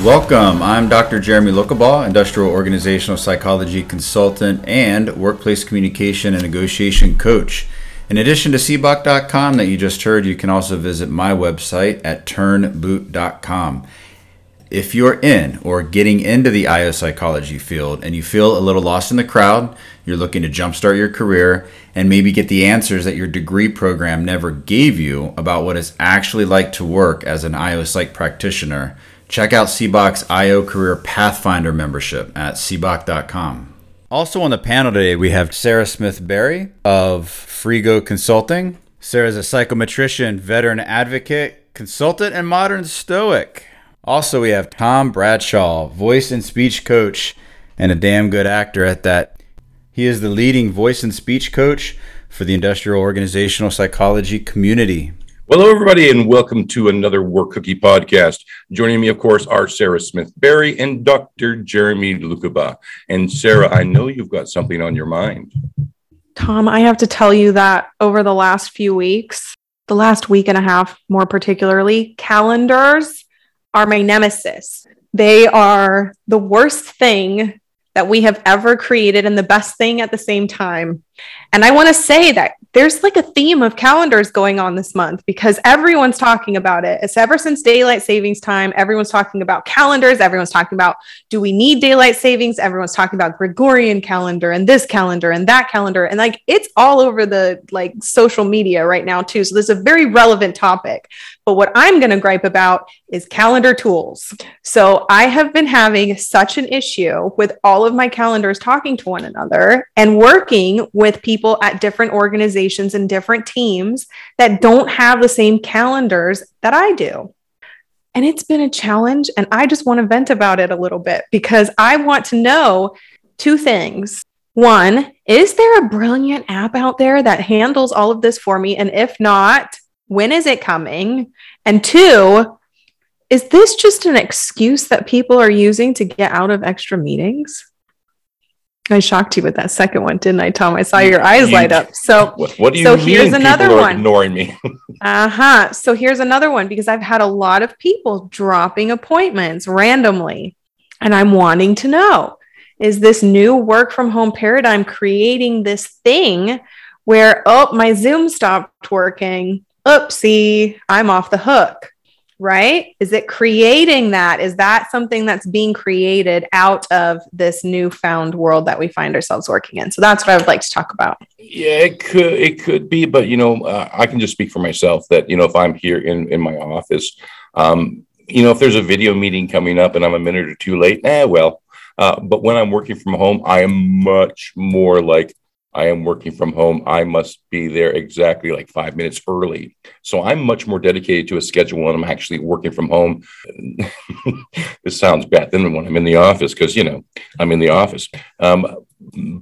Welcome. I'm Dr. Jeremy Lucabaugh, industrial organizational psychology consultant and workplace communication and negotiation coach. In addition to seboc.com that you just heard, you can also visit my website at turnboot.com. If you're in or getting into the IO psychology field and you feel a little lost in the crowd, you're looking to jumpstart your career and maybe get the answers that your degree program never gave you about what it's actually like to work as an IO psych practitioner, check out SEBOC's IO Career Pathfinder membership at seboc.com. Also on the panel today, we have Sarah Smith Berry of Frigo Consulting. Sarah is a psychometrician, veteran advocate, consultant, and modern stoic. Also, we have Tom Bradshaw, voice and speech coach, and a damn good actor at that. He is the leading voice and speech coach for the industrial organizational psychology community. Hello, everybody, and welcome to another Work Cookie podcast. Joining me, of course, are Sarah Smith Berry and Dr. Jeremy Lucabaugh. And Sarah, I know you've got something on your mind. Tom, I have to tell you that over the last few weeks, the last week and a half more particularly, calendars are my nemesis. They are the worst thing that we have ever created and the best thing at the same time. And I want to say that there's like a theme of calendars going on this month because everyone's talking about it. It's ever since daylight savings time, everyone's talking about calendars. Everyone's talking about do we need daylight savings? Everyone's talking about Gregorian calendar and this calendar and that calendar. And like it's all over the like social media right now, too. So this is a very relevant topic. But what I'm going to gripe about is calendar tools. So I have been having such an issue with all of my calendars talking to one another and working with people at different organizations and different teams that don't have the same calendars that I do. And it's been a challenge. And I just want to vent about it a little bit because I want to know two things. One, is there a brilliant app out there that handles all of this for me? And if not, when is it coming? And two, is this just an excuse that people are using to get out of extra meetings? I shocked you with that second one, didn't I, Tom? I saw your eyes You- light up. So, What, what do you So mean here's another one. ignoring me? uh huh. So here's another one because I've had a lot of people dropping appointments randomly, and I'm wanting to know is this new work from home paradigm creating this thing where, oh, my Zoom stopped working? Oopsie, I'm off the hook. Right? Is it creating that? Is that something that's being created out of this newfound world that we find ourselves working in? So that's what I would like to talk about. yeah, it could it could be, but you know, uh, I can just speak for myself that you know if I'm here in in my office, um, you know, if there's a video meeting coming up and I'm a minute or two late, eh, well. Uh, but when I'm working from home, I am much more like I am working from home. I must be there exactly like five minutes early. So I'm much more dedicated to a schedule when I'm actually working from home. this sounds bad than when I'm in the office because, you know, I'm in the office. Um,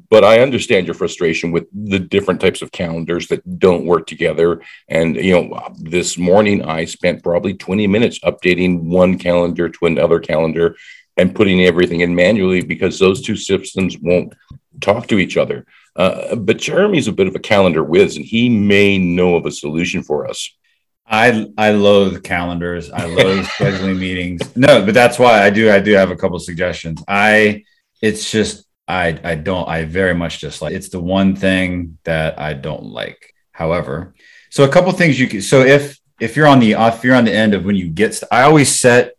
but I understand your frustration with the different types of calendars that don't work together. And, you know, this morning I spent probably 20 minutes updating one calendar to another calendar and putting everything in manually because those two systems won't talk to each other. Uh, but Jeremy's a bit of a calendar whiz, and he may know of a solution for us. I I loathe calendars. I loathe scheduling meetings. No, but that's why I do I do have a couple suggestions. I it's just I I don't I very much dislike. It's the one thing that I don't like. However, so a couple things you can so if if you're on the if you're on the end of when you get I always set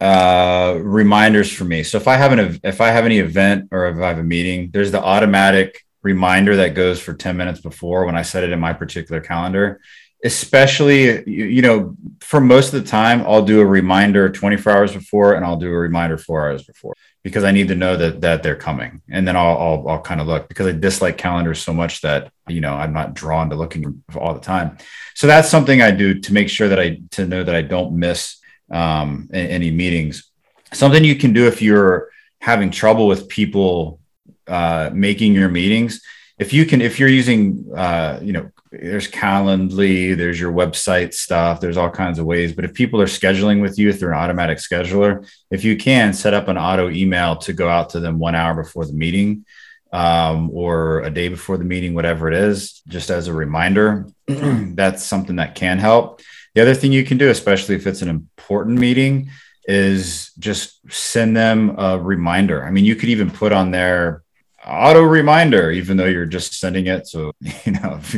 uh reminders for me. So if I have an if I have any event or if I have a meeting, there's the automatic reminder that goes for 10 minutes before when I set it in my particular calendar. Especially, you, you know, for most of the time, I'll do a reminder 24 hours before and I'll do a reminder four hours before because I need to know that that they're coming. And then I'll, I'll, I'll kind of look because I dislike calendars so much that, you know, I'm not drawn to looking all the time. So that's something I do to make sure that I, to know that I don't miss um, any meetings. Something you can do if you're having trouble with people uh, making your meetings. If you can if you're using uh, you know there's calendly there's your website stuff there's all kinds of ways. But if people are scheduling with you through an automatic scheduler if you can set up an auto email to go out to them one hour before the meeting um, or a day before the meeting whatever it is just as a reminder that's something that can help the other thing you can do especially if it's an important meeting is just send them a reminder i mean you could even put on there auto reminder, even though you're just sending it. So, you know,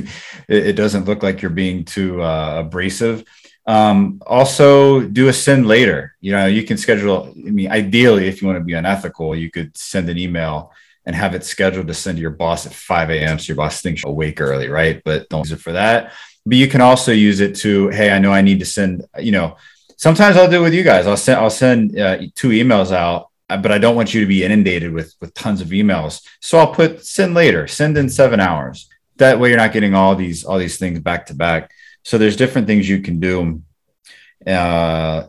it, it doesn't look like you're being too uh, abrasive. Um, also, do a send later. You know, you can schedule, I mean, ideally, if you want to be unethical, you could send an email and have it scheduled to send to your boss at 5 a.m. So your boss thinks you're awake early, right? But don't use it for that. But you can also use it to, hey, I know I need to send, you know, sometimes I'll do it with you guys. I'll send, I'll send uh, two emails out uh, but I don't want you to be inundated with with tons of emails. So I'll put send later, send in seven hours. That way you're not getting all these all these things back to back. So there's different things you can do uh,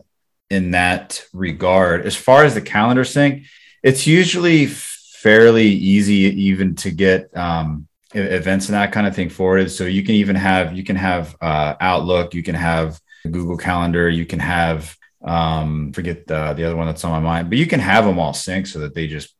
in that regard. As far as the calendar sync, it's usually fairly easy even to get um, events and that kind of thing forwarded. So you can even have you can have uh, Outlook, you can have Google Calendar, you can have um, forget the, the other one that's on my mind, but you can have them all sync so that they just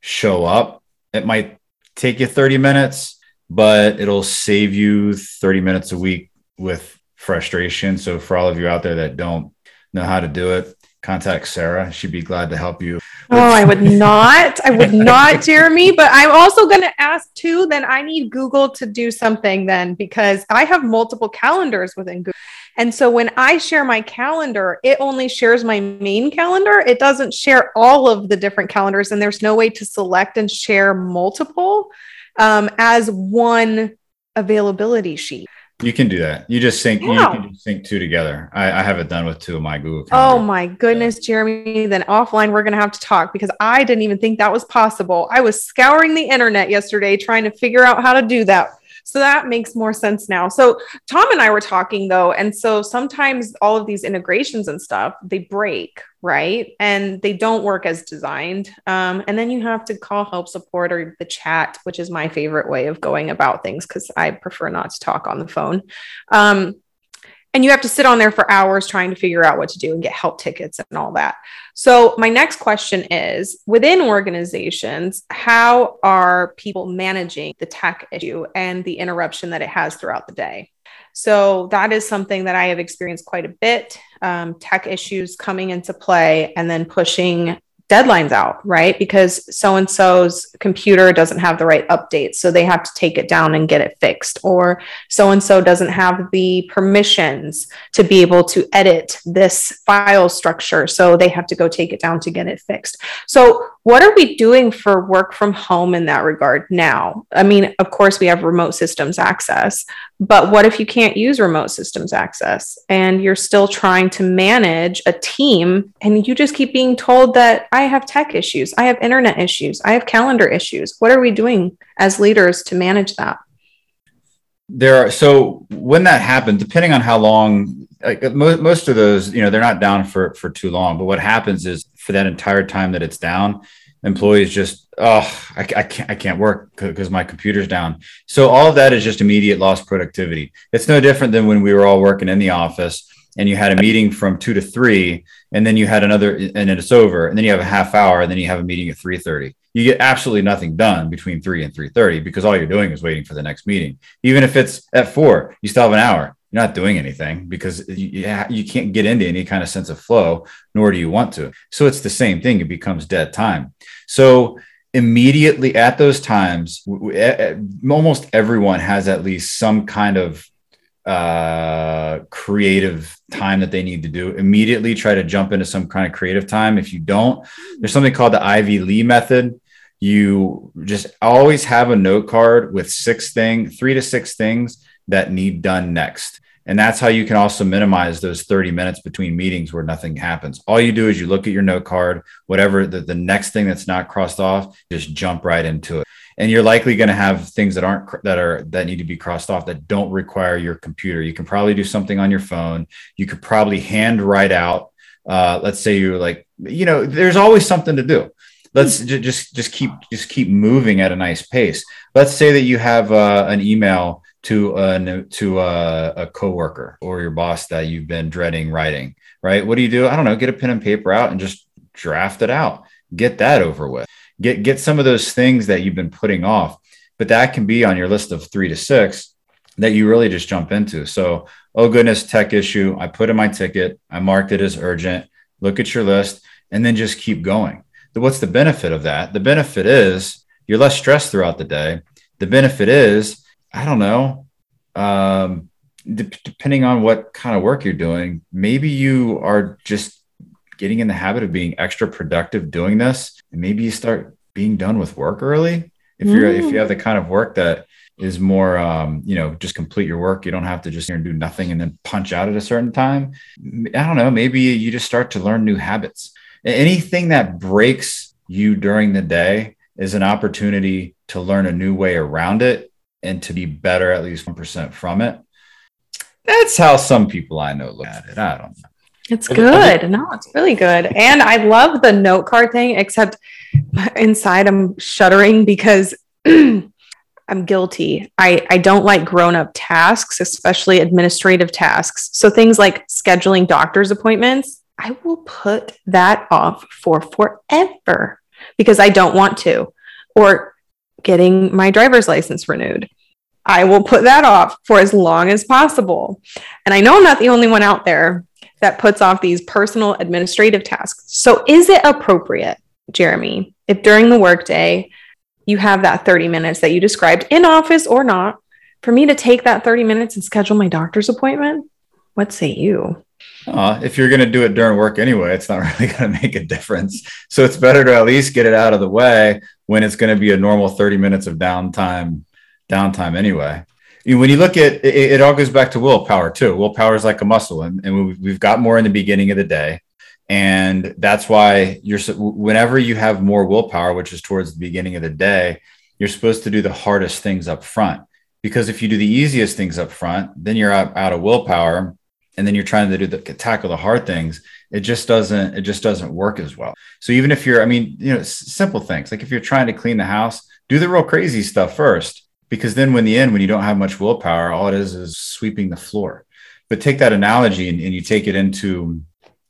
show up. It might take you 30 minutes, but it'll save you 30 minutes a week with frustration. So for all of you out there that don't know how to do it, contact Sarah. She'd be glad to help you. Oh, I would not. I would not, Jeremy. But I'm also going to ask too. Then I need Google to do something then because I have multiple calendars within Google. And so when I share my calendar, it only shares my main calendar. It doesn't share all of the different calendars, and there's no way to select and share multiple um, as one availability sheet. You can do that. You just sync. Yeah. You can just sync two together. I, I, have it done with two of my Google. Calendar. Oh my goodness, Jeremy! Then offline, we're gonna have to talk because I didn't even think that was possible. I was scouring the internet yesterday trying to figure out how to do that. So that makes more sense now. So Tom and I were talking though, and so sometimes all of these integrations and stuff they break, right? And they don't work as designed. Um, and then you have to call help support or the chat, which is my favorite way of going about things because I prefer not to talk on the phone. Um, and you have to sit on there for hours trying to figure out what to do and get help tickets and all that. So, my next question is within organizations, how are people managing the tech issue and the interruption that it has throughout the day? So, that is something that I have experienced quite a bit um, tech issues coming into play and then pushing deadlines out, right? Because so and so's computer doesn't have the right updates. So they have to take it down and get it fixed. Or so and so doesn't have the permissions to be able to edit this file structure. So they have to go take it down to get it fixed. So, what are we doing for work from home in that regard now? I mean, of course, we have remote systems access, but what if you can't use remote systems access and you're still trying to manage a team and you just keep being told that I have tech issues, I have internet issues, I have calendar issues? What are we doing as leaders to manage that? There are so when that happens, depending on how long, like most, most of those, you know, they're not down for for too long. But what happens is for that entire time that it's down, employees just oh I, I can't i can't work because my computer's down so all of that is just immediate lost productivity it's no different than when we were all working in the office and you had a meeting from two to three and then you had another and it's over and then you have a half hour and then you have a meeting at 3.30 you get absolutely nothing done between 3 and 3.30 because all you're doing is waiting for the next meeting. Even if it's at 4 you still have an hour. You're not doing anything because you, you can't get into any kind of sense of flow nor do you want to. So it's the same thing. It becomes dead time. So immediately at those times, almost everyone has at least some kind of uh, creative time that they need to do. Immediately try to jump into some kind of creative time. If you don't, there's something called the Ivy Lee method. you just always have a note card with six things, three to six things that need done next. And that's how you can also minimize those 30 minutes between meetings where nothing happens. All you do is you look at your note card, whatever the, the next thing that's not crossed off, just jump right into it. And you're likely going to have things that aren't that are that need to be crossed off that don't require your computer. You can probably do something on your phone. You could probably hand write out. Uh, let's say you're like, you know, there's always something to do let's j- just just keep just keep moving at a nice pace let's say that you have uh, an email to a to a, a coworker or your boss that you've been dreading writing right what do you do i don't know get a pen and paper out and just draft it out get that over with get get some of those things that you've been putting off but that can be on your list of three to six that you really just jump into. So oh goodness tech issue. I put in my ticket. I marked it as urgent. Look at your list and then just keep going. What's the benefit of that? The benefit is you're less stressed throughout the day. The benefit is I don't know. Um, de- depending on what kind of work you're doing, maybe you are just getting in the habit of being extra productive doing this, and maybe you start being done with work early. If you're mm. if you have the kind of work that is more um, you know just complete your work you don't have to just here and do nothing and then punch out at a certain time i don't know maybe you just start to learn new habits anything that breaks you during the day is an opportunity to learn a new way around it and to be better at least 1% from it. That's how some people I know look at it. I don't know. It's good. No, it's really good. And I love the note card thing, except inside I'm shuddering because I'm guilty. I, I don't like grown up tasks, especially administrative tasks. So things like scheduling doctor's appointments, I will put that off for forever because I don't want to. Or getting my driver's license renewed. I will put that off for as long as possible. And I know I'm not the only one out there that puts off these personal administrative tasks. So, is it appropriate, Jeremy, if during the workday you have that 30 minutes that you described in office or not, for me to take that 30 minutes and schedule my doctor's appointment? What say you? Uh, if you're going to do it during work anyway, it's not really going to make a difference. So it's better to at least get it out of the way when it's going to be a normal 30 minutes of downtime downtime anyway. When you look at it, it all goes back to willpower too. Willpower is like a muscle, and, and we've got more in the beginning of the day, and that's why you're whenever you have more willpower, which is towards the beginning of the day, you're supposed to do the hardest things up front. Because if you do the easiest things up front, then you're out, out of willpower and then you're trying to do the tackle the hard things it just doesn't it just doesn't work as well so even if you're i mean you know simple things like if you're trying to clean the house do the real crazy stuff first because then when the end when you don't have much willpower all it is is sweeping the floor. But take that analogy and, and you take it into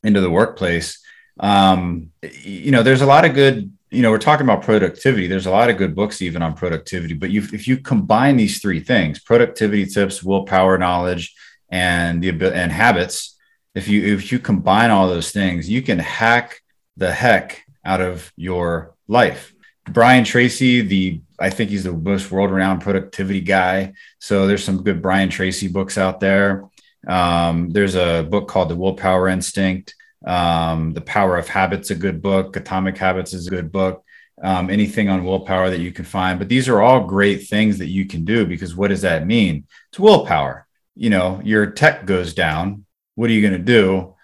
into the workplace um, you know there's a lot of good you know we're talking about productivity. There's a lot of good books even on productivity. But you if you combine these three things productivity tips willpower knowledge and the and habits if you if you combine all those things you can hack the heck out of your life brian tracy the i think he's the most world-renowned productivity guy. So there's some good brian tracy books out there. Um, there's a book called the willpower instinct. Um, the power of habits a good book. Atomic habits is a good book. Um, anything on willpower that you can find. But these are all great things that you can do because what does that mean? It's willpower. You know your tech goes down. What are you going to do?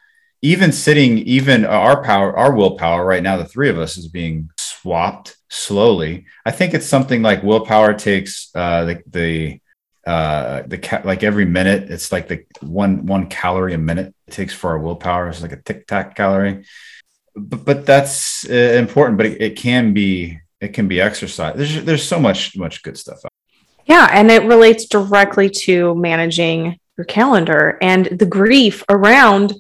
Even sitting even our power our willpower right now the three of us is being swapped slowly. I think it's something like willpower takes uh the the uh the ca- like every minute it's like the one one calorie a minute it takes for our willpower it's like a tic tac calorie. But, but that's uh, important but it, it can be it can be exercise. There's there's so much much good stuff Out. yeah, and it relates directly to managing your calendar and the grief around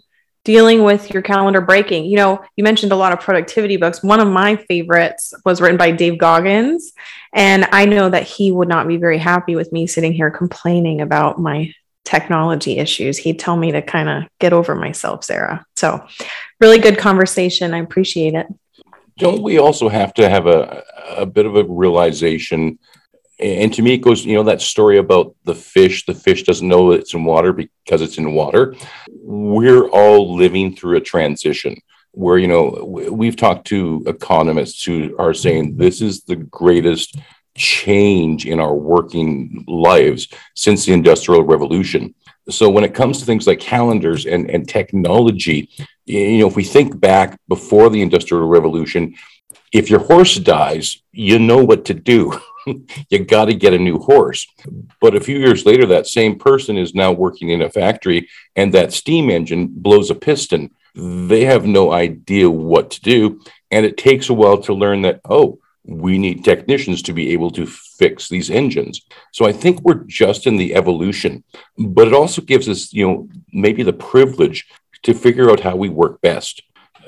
dealing with your calendar breaking. You know, you mentioned a lot of productivity books. One of my favorites was written by Dave Goggins, and I know that he would not be very happy with me sitting here complaining about my technology issues. He'd tell me to kind of get over myself, Sarah. So, really good conversation. I appreciate it. Don't we also have to have a, a bit of a realization and to me it goes you know that story about the fish the fish doesn't know it's in water because it's in water. We're all living through a transition where you know we've talked to economists who are saying this is the greatest change in our working lives since the industrial revolution. So when it comes to things like calendars and, and technology you know if we think back before the industrial revolution if your horse dies you know what to do you got to get a new horse but a few years later that same person is now working in a factory and that steam engine blows a piston they have no idea what to do. And it takes a while to learn that, oh, we need technicians to be able to fix these engines. So I think we're just in the evolution, but it also gives us, you know, maybe the privilege to figure out how we work best.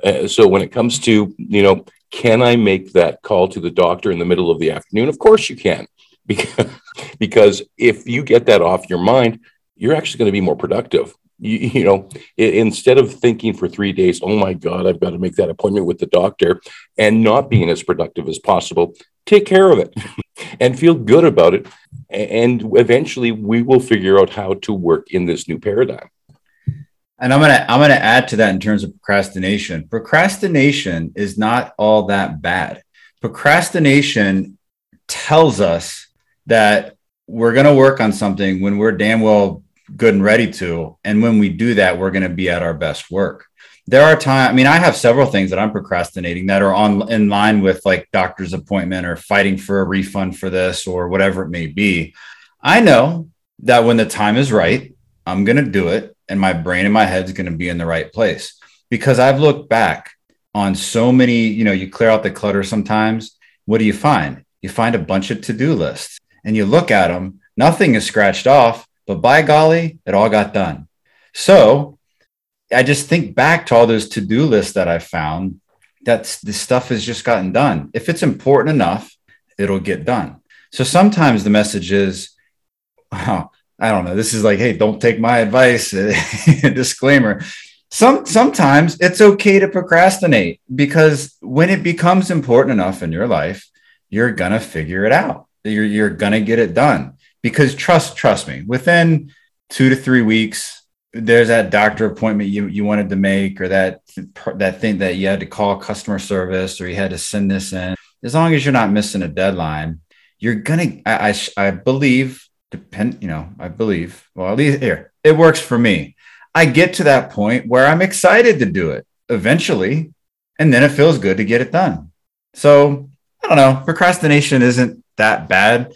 Uh, so when it comes to, you know, can I make that call to the doctor in the middle of the afternoon? Of course you can. Because, because if you get that off your mind, you're actually going to be more productive you, you know instead of thinking for three days oh my god i've got to make that appointment with the doctor and not being as productive as possible take care of it and feel good about it and eventually we will figure out how to work in this new paradigm and i'm gonna i'm gonna add to that in terms of procrastination procrastination is not all that bad procrastination tells us that we're to work on something when we're damn well good and ready to. And when we do that, we're to be at our best work. There are times, I mean, I have several things that I'm procrastinating that are on in line with like doctor's appointment or fighting for a refund for this or whatever it may be. I know that when the time is right, I'm to do it and my brain and my head is going to be in the right place because I've looked back on so many, you know, you clear out the clutter sometimes. What do you find? You find a bunch of to do lists and you look at them, nothing is scratched off, but by golly, it all got done. So I just think back to all those to do lists that I found that the stuff has just gotten done. If it's important enough, it'll get done. So sometimes the message is, oh, I don't know. This is like, hey, don't take my advice. Disclaimer. Some sometimes it's okay to procrastinate because when it becomes important enough in your life, you're gonna figure it out. You're, you're gonna get it done because trust trust me within two to three weeks there's that doctor appointment you, you wanted to make or that that thing that you had to call customer service or you had to send this in as long as you're not missing a deadline you're gonna i i, I believe depend you know i believe well at least here it works for me i get to that point where i'm excited to do it eventually and then it feels good to get it done so i don't know procrastination isn't that bad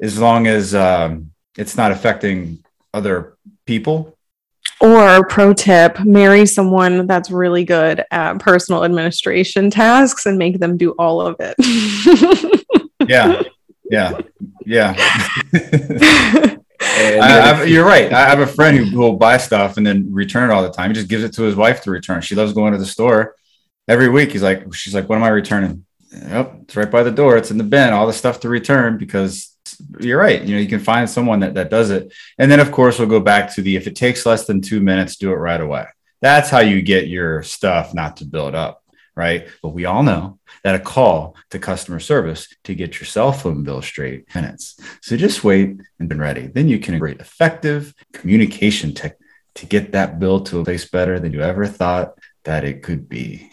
as long as um, it's not affecting other people. Or pro tip, marry someone that's really good at personal administration tasks and make them do all of it. yeah. Yeah. Yeah. I, you're right. I have a friend who will buy stuff and then return it all the time. He just gives it to his wife to return. She loves going to the store every week. He's like, she's like, what am I returning? Yep, it's right by the door. It's in the bin. All the stuff to return because you're right. You know, you can find someone that, that does it. And then, of course, we'll go back to the if it takes less than two minutes, do it right away. That's how you get your stuff not to build up, right? But we all know that a call to customer service to get your cell phone bill straight minutes. So just wait and be ready. Then you can create effective communication tech to get that bill to a place better than you ever thought that it could be.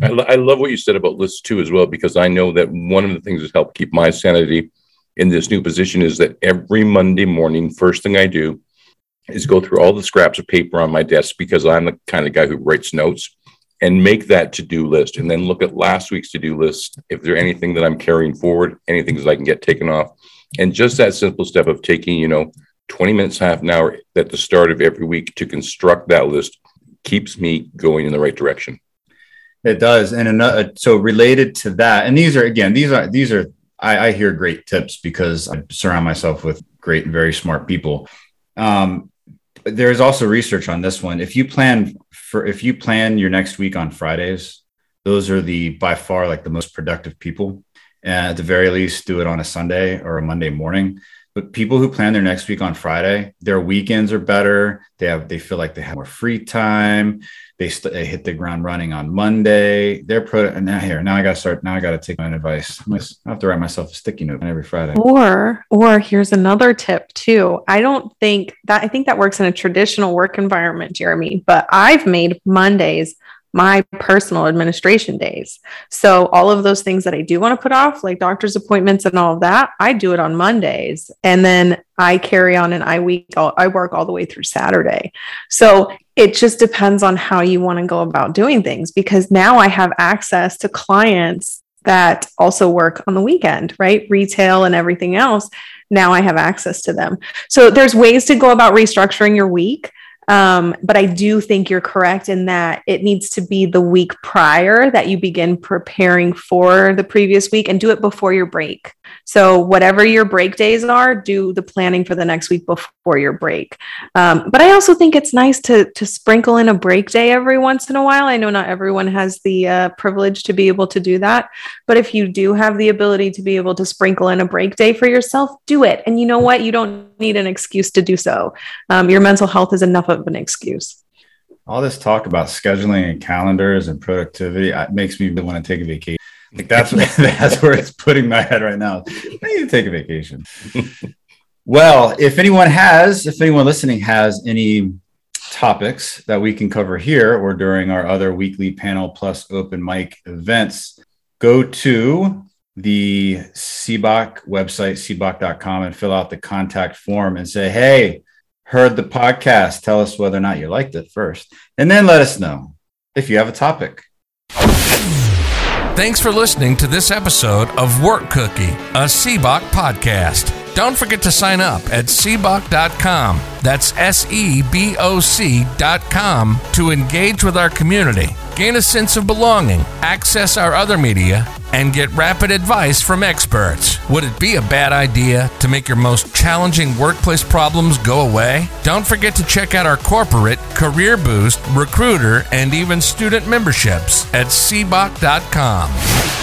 I, lo- I love what you said about lists too, as well, because I know that one of the things that helped keep my sanity in this new position is that every Monday morning, first thing I do is go through all the scraps of paper on my desk because I'm the kind of guy who writes notes and make that to do list and then look at last week's to do list. If there's anything that I'm carrying forward, anything that I can get taken off. And just that simple step of taking, you know, 20 minutes, half an hour at the start of every week to construct that list keeps me going in the right direction. It does. And another, so related to that, and these are, again, these are, these are I, I hear great tips because I surround myself with great and very smart people. Um, there's also research on this one. If you plan for if you plan your next week on Fridays, those are the by far like the most productive people. And at the very least, do it on a Sunday or a Monday morning. But people who plan their next week on Friday, their weekends are better. They have they feel like they have more free time. They, st- they hit the ground running on Monday. They're pro. Now here, now I got to start. Now I got to take my advice. I have to write myself a sticky note every Friday. Or, or here's another tip too. I don't think that I think that works in a traditional work environment, Jeremy. But I've made Mondays my personal administration days. So all of those things that I do want to put off, like doctor's appointments and all of that, I do it on Mondays. And then I carry on and I week I work all the way through Saturday. So it just depends on how you want to go about doing things because now I have access to clients that also work on the weekend, right? Retail and everything else. Now I have access to them. So there's ways to go about restructuring your week. Um, but I do think you're correct in that it needs to be the week prior that you begin preparing for the previous week and do it before your break. So, whatever your break days are, do the planning for the next week before your break. Um, but I also think it's nice to, to sprinkle in a break day every once in a while. I know not everyone has the uh, privilege to be able to do that. But if you do have the ability to be able to sprinkle in a break day for yourself, do it. And you know what? You don't need an excuse to do so. Um, your mental health is enough of an excuse. All this talk about scheduling and calendars and productivity makes me want to take a vacation. Like that's that's where it's putting my head right now. I need to take a vacation. well, if anyone has, if anyone listening has any topics that we can cover here or during our other weekly panel plus open mic events, go to the SEBOC website, seboc.com, and fill out the contact form and say, hey, heard the podcast. Tell us whether or not you liked it first. And then let us know if you have a topic. Thanks for listening to this episode of Work Cookie, a SEBOC podcast. Don't forget to sign up at seboc.com. That's S E B O C.com to engage with our community, gain a sense of belonging, access our other media, and get rapid advice from experts. Would it be a bad idea to make your most challenging workplace problems go away? Don't forget to check out our corporate, career boost, recruiter, and even student memberships at seboc.com.